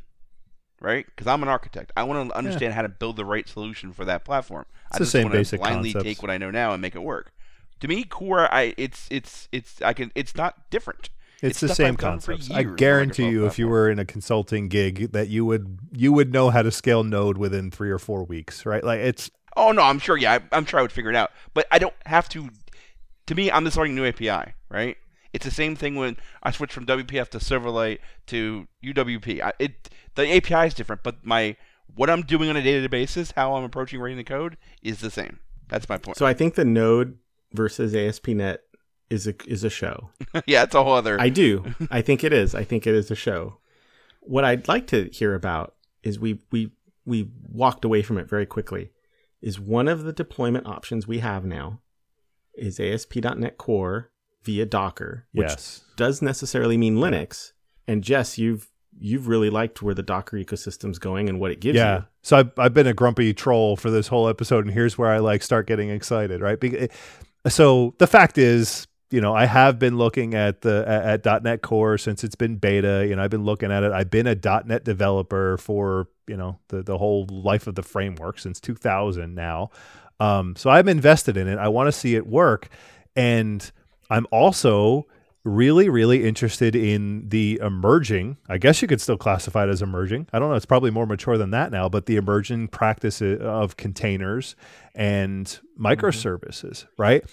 right? Because I'm an architect. I want to understand how to build the right solution for that platform. I the just same wanna blindly concepts. take what I know now and make it work. To me, core, I it's it's it's I can it's not different. it's, the same I've done for concepts. I guarantee you, if you were in a consulting gig, that you would you would know how to scale Node within three or four weeks, right? Like it's Oh no, I'm sure. Yeah, I, I'm sure I would figure it out. But I don't have to. To me, I'm just learning new API, right? It's the same thing when I switch from WPF to Silverlight to UWP. I, it the API is different, but my what I'm doing on a day-to-day basis, how I'm approaching writing the code, is the same. That's my point. So I think the Node versus ASP.NET is a is a show. yeah, it's a whole other. I do. I think it is. I think it is a show. What I'd like to hear about is we we we walked away from it very quickly. Is one of the deployment options we have now is ASP.NET Core via Docker, which yes. does necessarily mean Linux. And Jess, you've you've really liked where the Docker ecosystem's going and what it gives you. yeah. you. So I've, I've been a grumpy troll for this whole episode, and here's where I like start getting excited, right? Be- eh, So the fact is, you know, I have been looking at the at, at .NET Core since it's been beta. You know, I've been looking at it. I've been a .NET developer for you know the the whole life of the framework since 2000 now. Um, so I'm invested in it. I want to see it work, and I'm also really really interested in the emerging i guess you could still classify it as emerging i don't know it's probably more mature than that now but the emerging practice of containers and microservices mm-hmm. right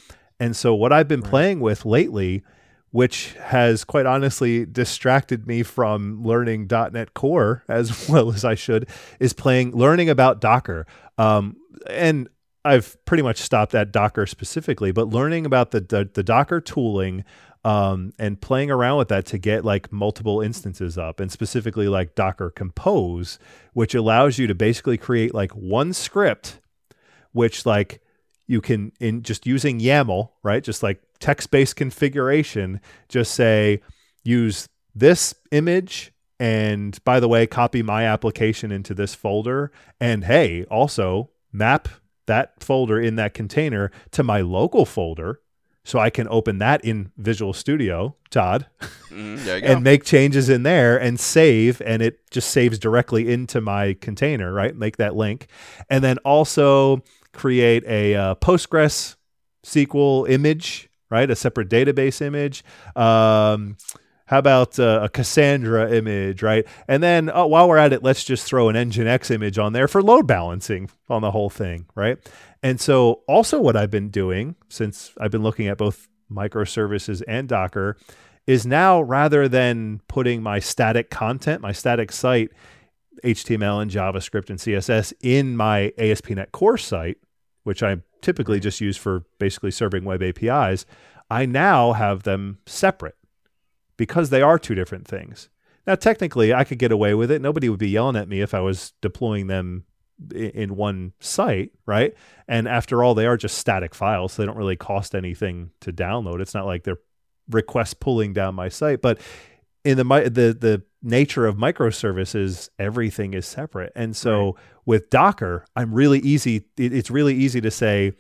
and so what I've been right. playing with lately, which has quite honestly distracted me from learning .NET Core as well as I should, is playing learning about Docker. Um, and I've pretty much stopped at Docker specifically, but learning about the the, the Docker tooling um, and playing around with that to get like multiple instances up, and specifically like Docker Compose, which allows you to basically create like one script, which like you can in just using YAML, right? Just like text-based configuration, just say use this image and by the way, copy my application into this folder and hey, also map that folder in that container to my local folder so I can open that in Visual Studio, Todd, mm, and make changes in there and save, and it just saves directly into my container, right? Make that link. And then also create a uh, Postgres SQL image, right? A separate database image. Um, how about uh, a Cassandra image, right? And then uh, while we're at it, let's just throw an Nginx image on there for load balancing on the whole thing, right? And so, also, what I've been doing since I've been looking at both microservices and Docker is now rather than putting my static content, my static site, HTML and JavaScript and CSS in my ASP.NET Core site, which I typically just use for basically serving web APIs, I now have them separate because they are two different things. Now, technically, I could get away with it. Nobody would be yelling at me if I was deploying them in one site, right? And after all, they are just static files. So they don't really cost anything to download. It's not like they're requests pulling down my site. But in the the the nature of microservices, everything is separate. And so right. with Docker, I'm really easy. It's really easy to say,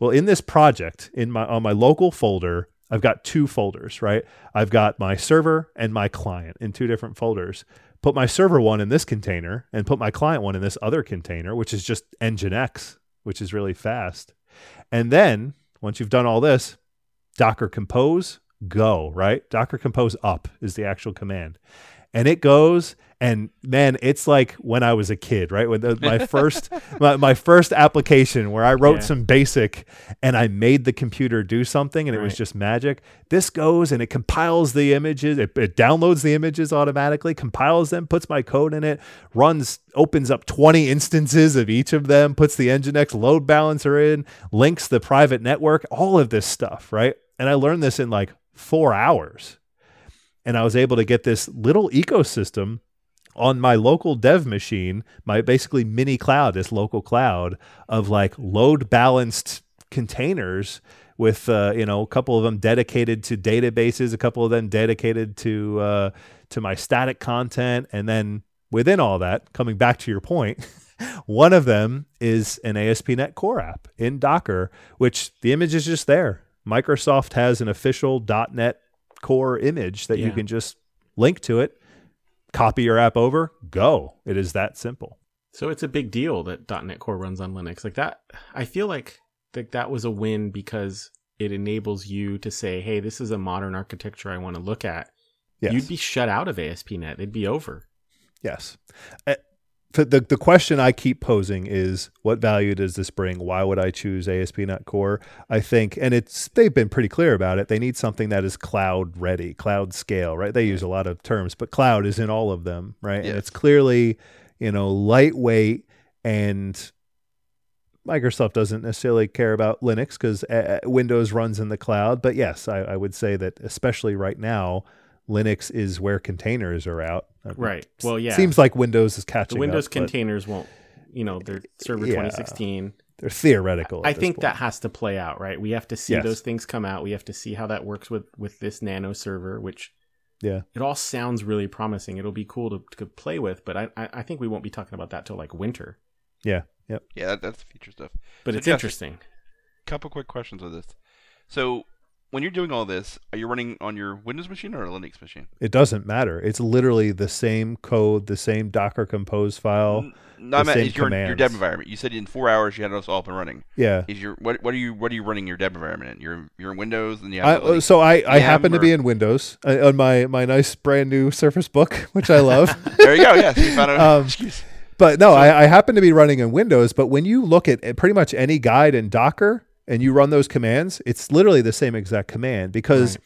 well, in this project, in my on my local folder, I've got two folders, right? I've got my server and my client in two different folders. Put my server one in this container and put my client one in this other container, which is just Nginx, which is really fast. And then once you've done all this, Docker Compose, go, right? Docker Compose up is the actual command and it goes and man it's like when i was a kid right when the, my first my, my, first application where i wrote yeah. some basic and i made the computer do something and right. it was just magic this goes and it compiles the images it, it, downloads the images automatically compiles them puts my code in it runs opens up 20 instances of each of them puts the nginx load balancer in links the private network all of this stuff right and i learned this in like four hours and I was able to get this little ecosystem on my local dev machine, my basically mini cloud, this local cloud of like load balanced containers with uh, you know a couple of them dedicated to databases, a couple of them dedicated to uh, to my static content, and then within all that, coming back to your point. one of them is an ASP.NET Core app in Docker, which the image is just there. Microsoft has an official .NET core image that yeah. you can just link to it, copy your app over, go. It is that simple. So it's a big deal that .NET Core runs on Linux. Like that, I feel like that that was a win because it enables you to say, "Hey, this is a modern architecture I want to look at." Yes. You'd be shut out of ASP.NET. It'd be over. Yes. The the question I keep posing is what value does this bring? Why would I choose ASP.NET Core? I think, and it's they've been pretty clear about it. They need something that is cloud ready, cloud scale, right? They use a lot of terms, but cloud is in all of them, right? Yes. And it's clearly, you know, lightweight and Microsoft doesn't necessarily care about Linux because uh, uh, Windows runs in the cloud. But yes, I, I would say that especially right now, Linux is where containers are out. Uh, right. Well, yeah. Seems like Windows is catching. The Windows up, containers won't. You know, they're server yeah, 2016. They're theoretical. I think point. that has to play out, right? We have to see yes. those things come out. We have to see how that works with with this Nano server, which yeah, it all sounds really promising. It'll be cool to, to play with, but I I think we won't be talking about that till like winter. Yeah. Yep. Yeah, that's the future stuff. But so it's Josh, interesting. Couple quick questions with this. So when you're doing all this, are you running on your Windows machine or a Linux machine? It doesn't matter. It's literally the same code, the same Docker Compose file. No, I meant is your, your dev environment. You said in four hours you had us all up and running. Yeah. Is your what? What are you? What are you running your dev environment in? You're you're in Windows and you I, have. Linux. so I, I happen to be in Windows uh, on my, my nice brand new Surface Book, which I love. there you go. Yes, you found Um, excuse. But no, I, I happen to be running in Windows. But when you look at pretty much any guide in Docker and you run those commands, it's literally the same exact command because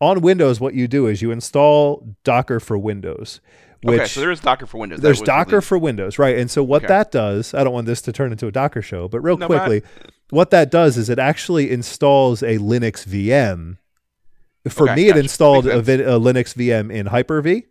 on Windows, what you do is you install Docker for Windows. Which okay, so there is Docker for Windows. There's Docker for Windows, right? And so what Okay. that does, I don't want this to turn into a Docker show, but real No, but I- quickly, what that does is it actually installs a Linux VM. For Okay, me, it installed a, a Linux VM in Hyper-V,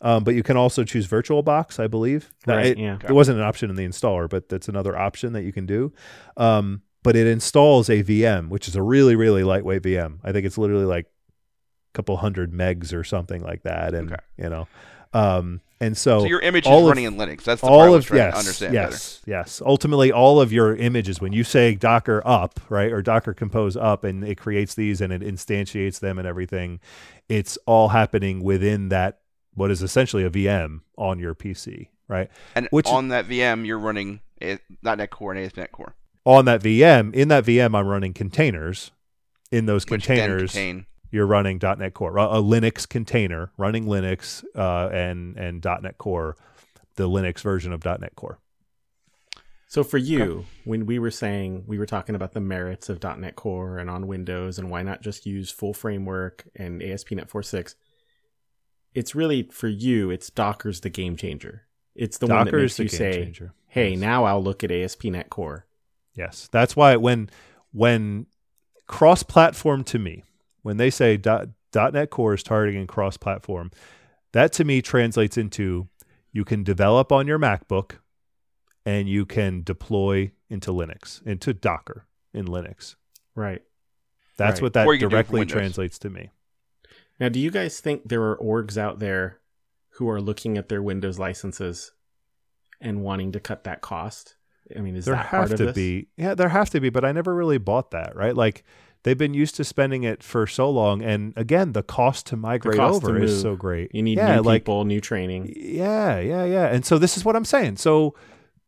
um, but you can also choose VirtualBox, I believe. Right, it, yeah. it wasn't an option in the installer, but that's another option that you can do. Um, but it installs a VM, which is a really, really lightweight VM. I think it's literally like a couple hundred megs or something like that, and Okay. you know, um, and so So your image is all of- running in Linux. That's the part I all was of trying yes, to understand yes, yes. Ultimately, all of your images, when you say Docker up, right, or Docker Compose up, and it creates these and it instantiates them and everything, it's all happening within that what is essentially a VM on your PC, right? And which- on that VM, you're running .NET Core and ASP.NET Core, On that VM, in that VM, I'm running containers. In those which containers, contain. you're running .NET Core, a a Linux container running Linux uh, and and .NET Core, the Linux version of .NET Core. So for you, when we were saying we were talking about the merits of .NET Core and on Windows and why not just use full framework and ASP.NET 4.6, it's really for you, it's Docker's the game changer. It's the one that makes the you game say, changer. "Hey, Yes. now I'll look at ASP.NET Core." Yes, that's why when when cross-platform to me, when they say dot, .NET Core is targeting cross-platform, that to me translates into you can develop on your MacBook and you can deploy into Linux, into Docker in Linux. Right. That's Right. what that Or you can do it for directly translates to me. Now, do you guys think there are orgs out there who are looking at their Windows licenses and wanting to cut that cost? I mean, is there have to be. Yeah there have to be but i never really bought that right? Like they've been used to spending it for so long and again the cost to migrate cost to over is so great. You need yeah new like people, new training. yeah yeah yeah. And so this is what i'm saying. So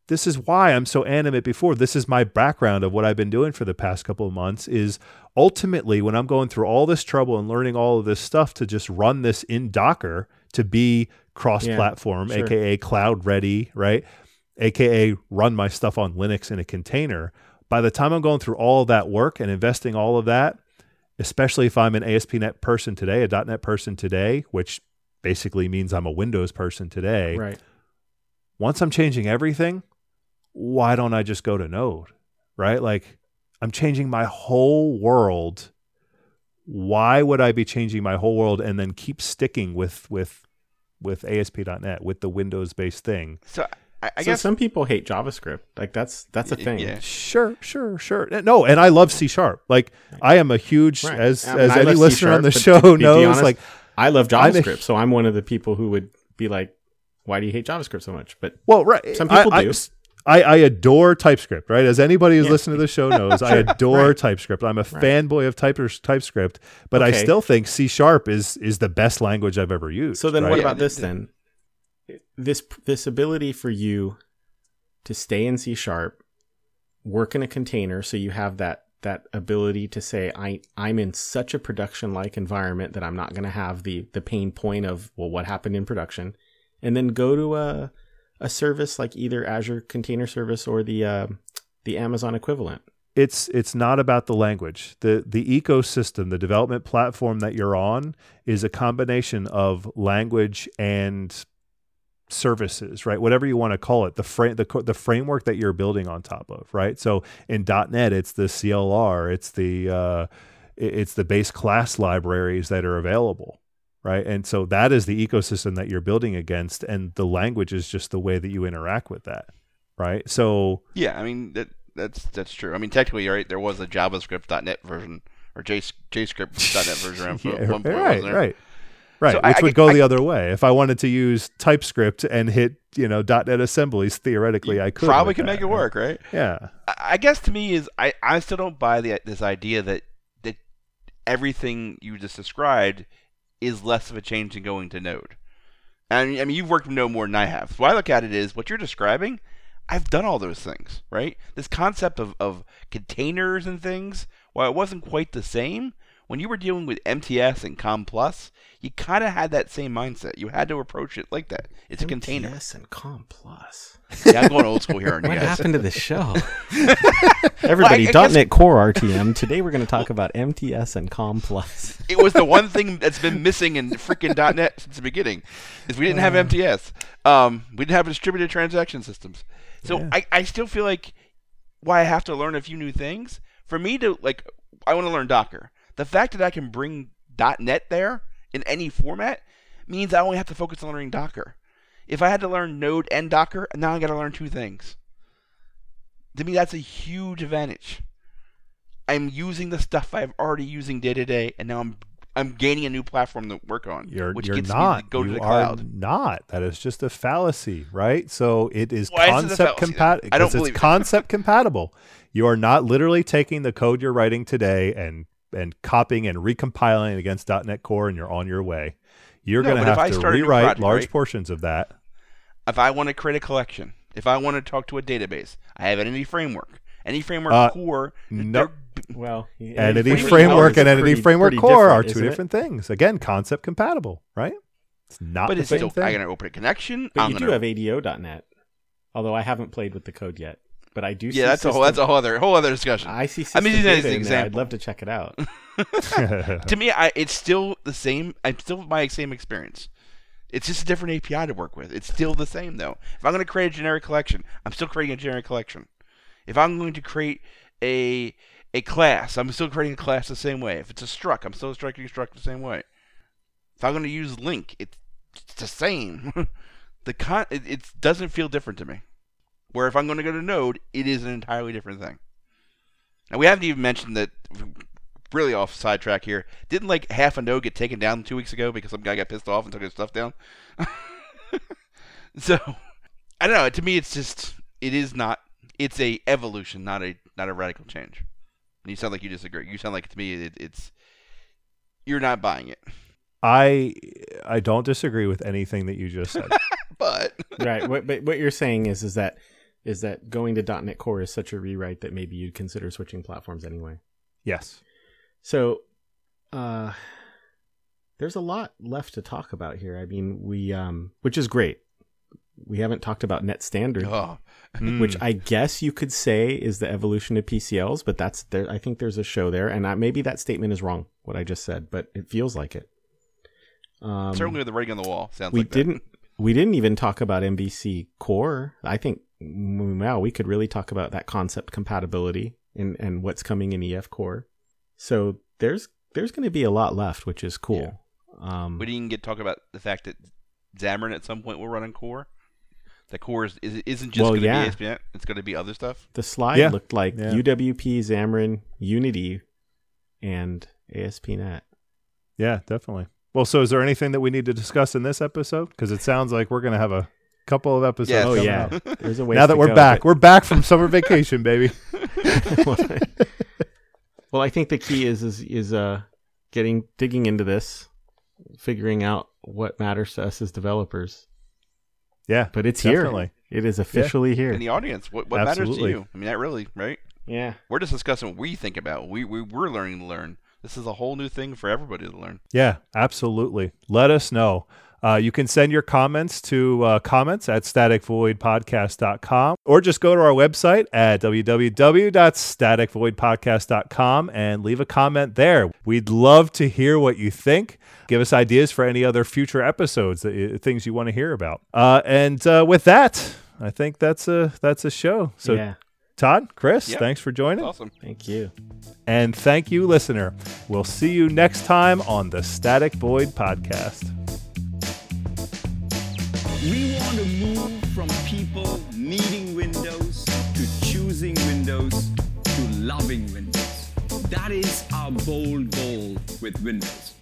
this is why i'm so animate before. This is my background of what i've been doing for the past couple of months is ultimately when i'm going through all this trouble and learning all of this stuff to just run this in docker to be cross platform sure. aka cloud ready right aka run my stuff on Linux in a container. By the time I'm going through all of that work and investing all of that, especially if I'm an ASP.NET person today, a .NET person today, which basically means I'm a Windows person today. Right. Once I'm changing everything, why don't I just go to Node? Right? Like I'm changing my whole world. Why would I be changing my whole world and then keep sticking with with with ASP.NET with the Windows based thing? So I, I so guess some people hate JavaScript. Like that's that's a thing. yeah. Sure, sure, sure. No, and I love C sharp. Like I am a huge Right. as I mean, as I any listener on the but to show be- to knows. honest, like I love I'm a- JavaScript, so I'm one of the people who would be like, "Why do you hate JavaScript so much?" But well, right. Some people I, do. I, I adore TypeScript, right? As anybody who's Yeah. listening to the show knows, I adore Right. TypeScript. I'm a Right. fanboy of type, TypeScript, but I still think C sharp is is the best language I've ever used. so then, right? what Yeah, about this then? This this ability for you to stay in C sharp, work in a container, so you have that that ability to say, "I I'm in such a production like environment that I'm not going to have the the pain point of well, what happened in production," and then go to a a service like either Azure Container Service or the uh, the Amazon equivalent. it's it's not about the language. The the ecosystem, the development platform that you're on is a combination of language and services, right? Whatever you want to call it, the frame the the framework that you're building on top of, right? So in .NET, it's the CLR, it's the uh, it's the base class libraries that are available, right? And so that is the ecosystem that you're building against, and the language is just the way that you interact with that, right? So yeah, I mean that that's that's true. I mean technically, right? There was a JavaScript.NET version or J JScript.NET version around Yeah, one point, right, wasn't there? right, right. So Which I would get- go I- the other way. If I wanted to use TypeScript and hit, you know, .NET assemblies, theoretically, I could Probably could that, make it work, right? Yeah, I I guess to me is I, I still don't buy the this idea that that everything you just described is less of a change than going to Node. And I mean, you've worked with Node more than I have. So I look at it is what you're describing. I've done all those things, right? This concept of, of containers and things, while it wasn't quite the same, when you were dealing with MTS and Com Plus, you kind of had that same mindset. You had to approach it like that. It's a container. MTS and Com Plus. Yeah, I'm going old school here on you What guys. happened to the show? Everybody, I guess- .NET Core RTM. Today we're going to talk about MTS and Com Plus. it was the one thing that's been missing in freaking .NET since the beginning is we didn't have MTS. Um, we didn't have distributed transaction systems. So Yeah. I, I still feel like why I have to learn a few new things for me to like I want to learn Docker. The fact that I can bring .NET there in any format means I only have to focus on learning Docker. If I had to learn Node and Docker, now I got to learn two things. To me, that's a huge advantage. I'm using the stuff I'm already using day to day, and now I'm I'm gaining a new platform to work on. You're which you're gets not. me to go you to the are cloud. not. That is just a fallacy, right? So it is Why is it a concept compatible. I don't it's believe it. concept compatible. You are not literally taking the code you're writing today and and copying and recompiling against .NET Core, and you're on your way. You're No, going to if have I to start a rewrite project, large right? portions of that. If I want to create a collection, if I want to talk to a database, I have Entity Framework. Any framework Uh, core. no. Well, Entity Framework framework and entity pretty- framework pretty core are two isn't it? different things. Again, concept compatible, right? It's not But the it's same still thing. I gotta open a connection. But I'm you gonna, do have ADO.NET, although I haven't played with the code yet. But I do. see Yeah, that's a whole that's a whole other whole other discussion. I see. I System mean, using it as an there. I'd love to check it out. to me, I, it's still the same. I'm still my same experience. It's just a different API to work with. It's still the same though. If I'm going to create a generic collection, I'm still creating a generic collection. If I'm going to create a a class, I'm still creating a class the same way. If it's a struct, I'm still structuring a struct the same way. If I'm going to use LINQ, it's, it's the same. the con it, it doesn't feel different to me. Where if I'm going to go to Node, it is an entirely different thing. Now we haven't even mentioned that really off sidetrack here. Didn't like half a node get taken down two weeks ago because some guy got pissed off and took his stuff down? so I don't know. To me, it's just it is not. It's a evolution, not a not a radical change. And you sound like you disagree. You sound like to me it, it's you're not buying it. I I don't disagree with anything that you just said. But right. What, but what you're saying is, is that is that going to .NET Core is such a rewrite that maybe you'd consider switching platforms anyway. yes. So, uh, there's a lot left to talk about here. I mean, we um, which is great. We haven't talked about net standard, oh, which Mm. I guess you could say is the evolution of PCLs, but that's there. I think there's a show there, and I, maybe that statement is wrong. What I just said, but it feels like it. Um, certainly with the writing on the wall sounds we like didn't we didn't even talk about MVC core. I think wow, we could really talk about that concept compatibility and and what's coming in EF core. So there's there's going to be a lot left, which is cool. Um, We didn't get to talk about the fact that Xamarin at some point will run on Core. The Core is, is isn't just Well, going to yeah. be ASP.NET. It's going to be other stuff. the slide Yeah. looked like Yeah. UWP, Xamarin, Unity, and ASP.NET. Yeah, definitely. Well, so is there anything that we need to discuss in this episode? Because it sounds like we're going to have a couple of episodes. Yeah, Oh yeah, there's a way. Now that we're back, we're back from summer vacation, baby. well, I think the key is is is uh getting digging into this, figuring out what matters to us as developers. Yeah, But it's Definitely. here. It is officially here. In the audience, what, what matters to you? I mean, that really, right? yeah. We're just discussing what we think about. We, we we're learning to learn. This is a whole new thing for everybody to learn. Yeah, absolutely. Let us know. Uh, you can send your comments to uh, comments at staticvoidpodcast.com or just go to our website at www.staticvoidpodcast.com and leave a comment there. We'd love to hear what you think. Give us ideas for any other future episodes, that, uh, things you want to hear about. Uh, and uh, with that, I think that's a that's a show. So yeah. Todd, Chris, Yeah. thanks for joining. Awesome. Thank you. And thank you, listener. We'll see you next time on the Static Void Podcast. We want to move from people needing Windows to choosing Windows to loving Windows. That is our bold goal with Windows.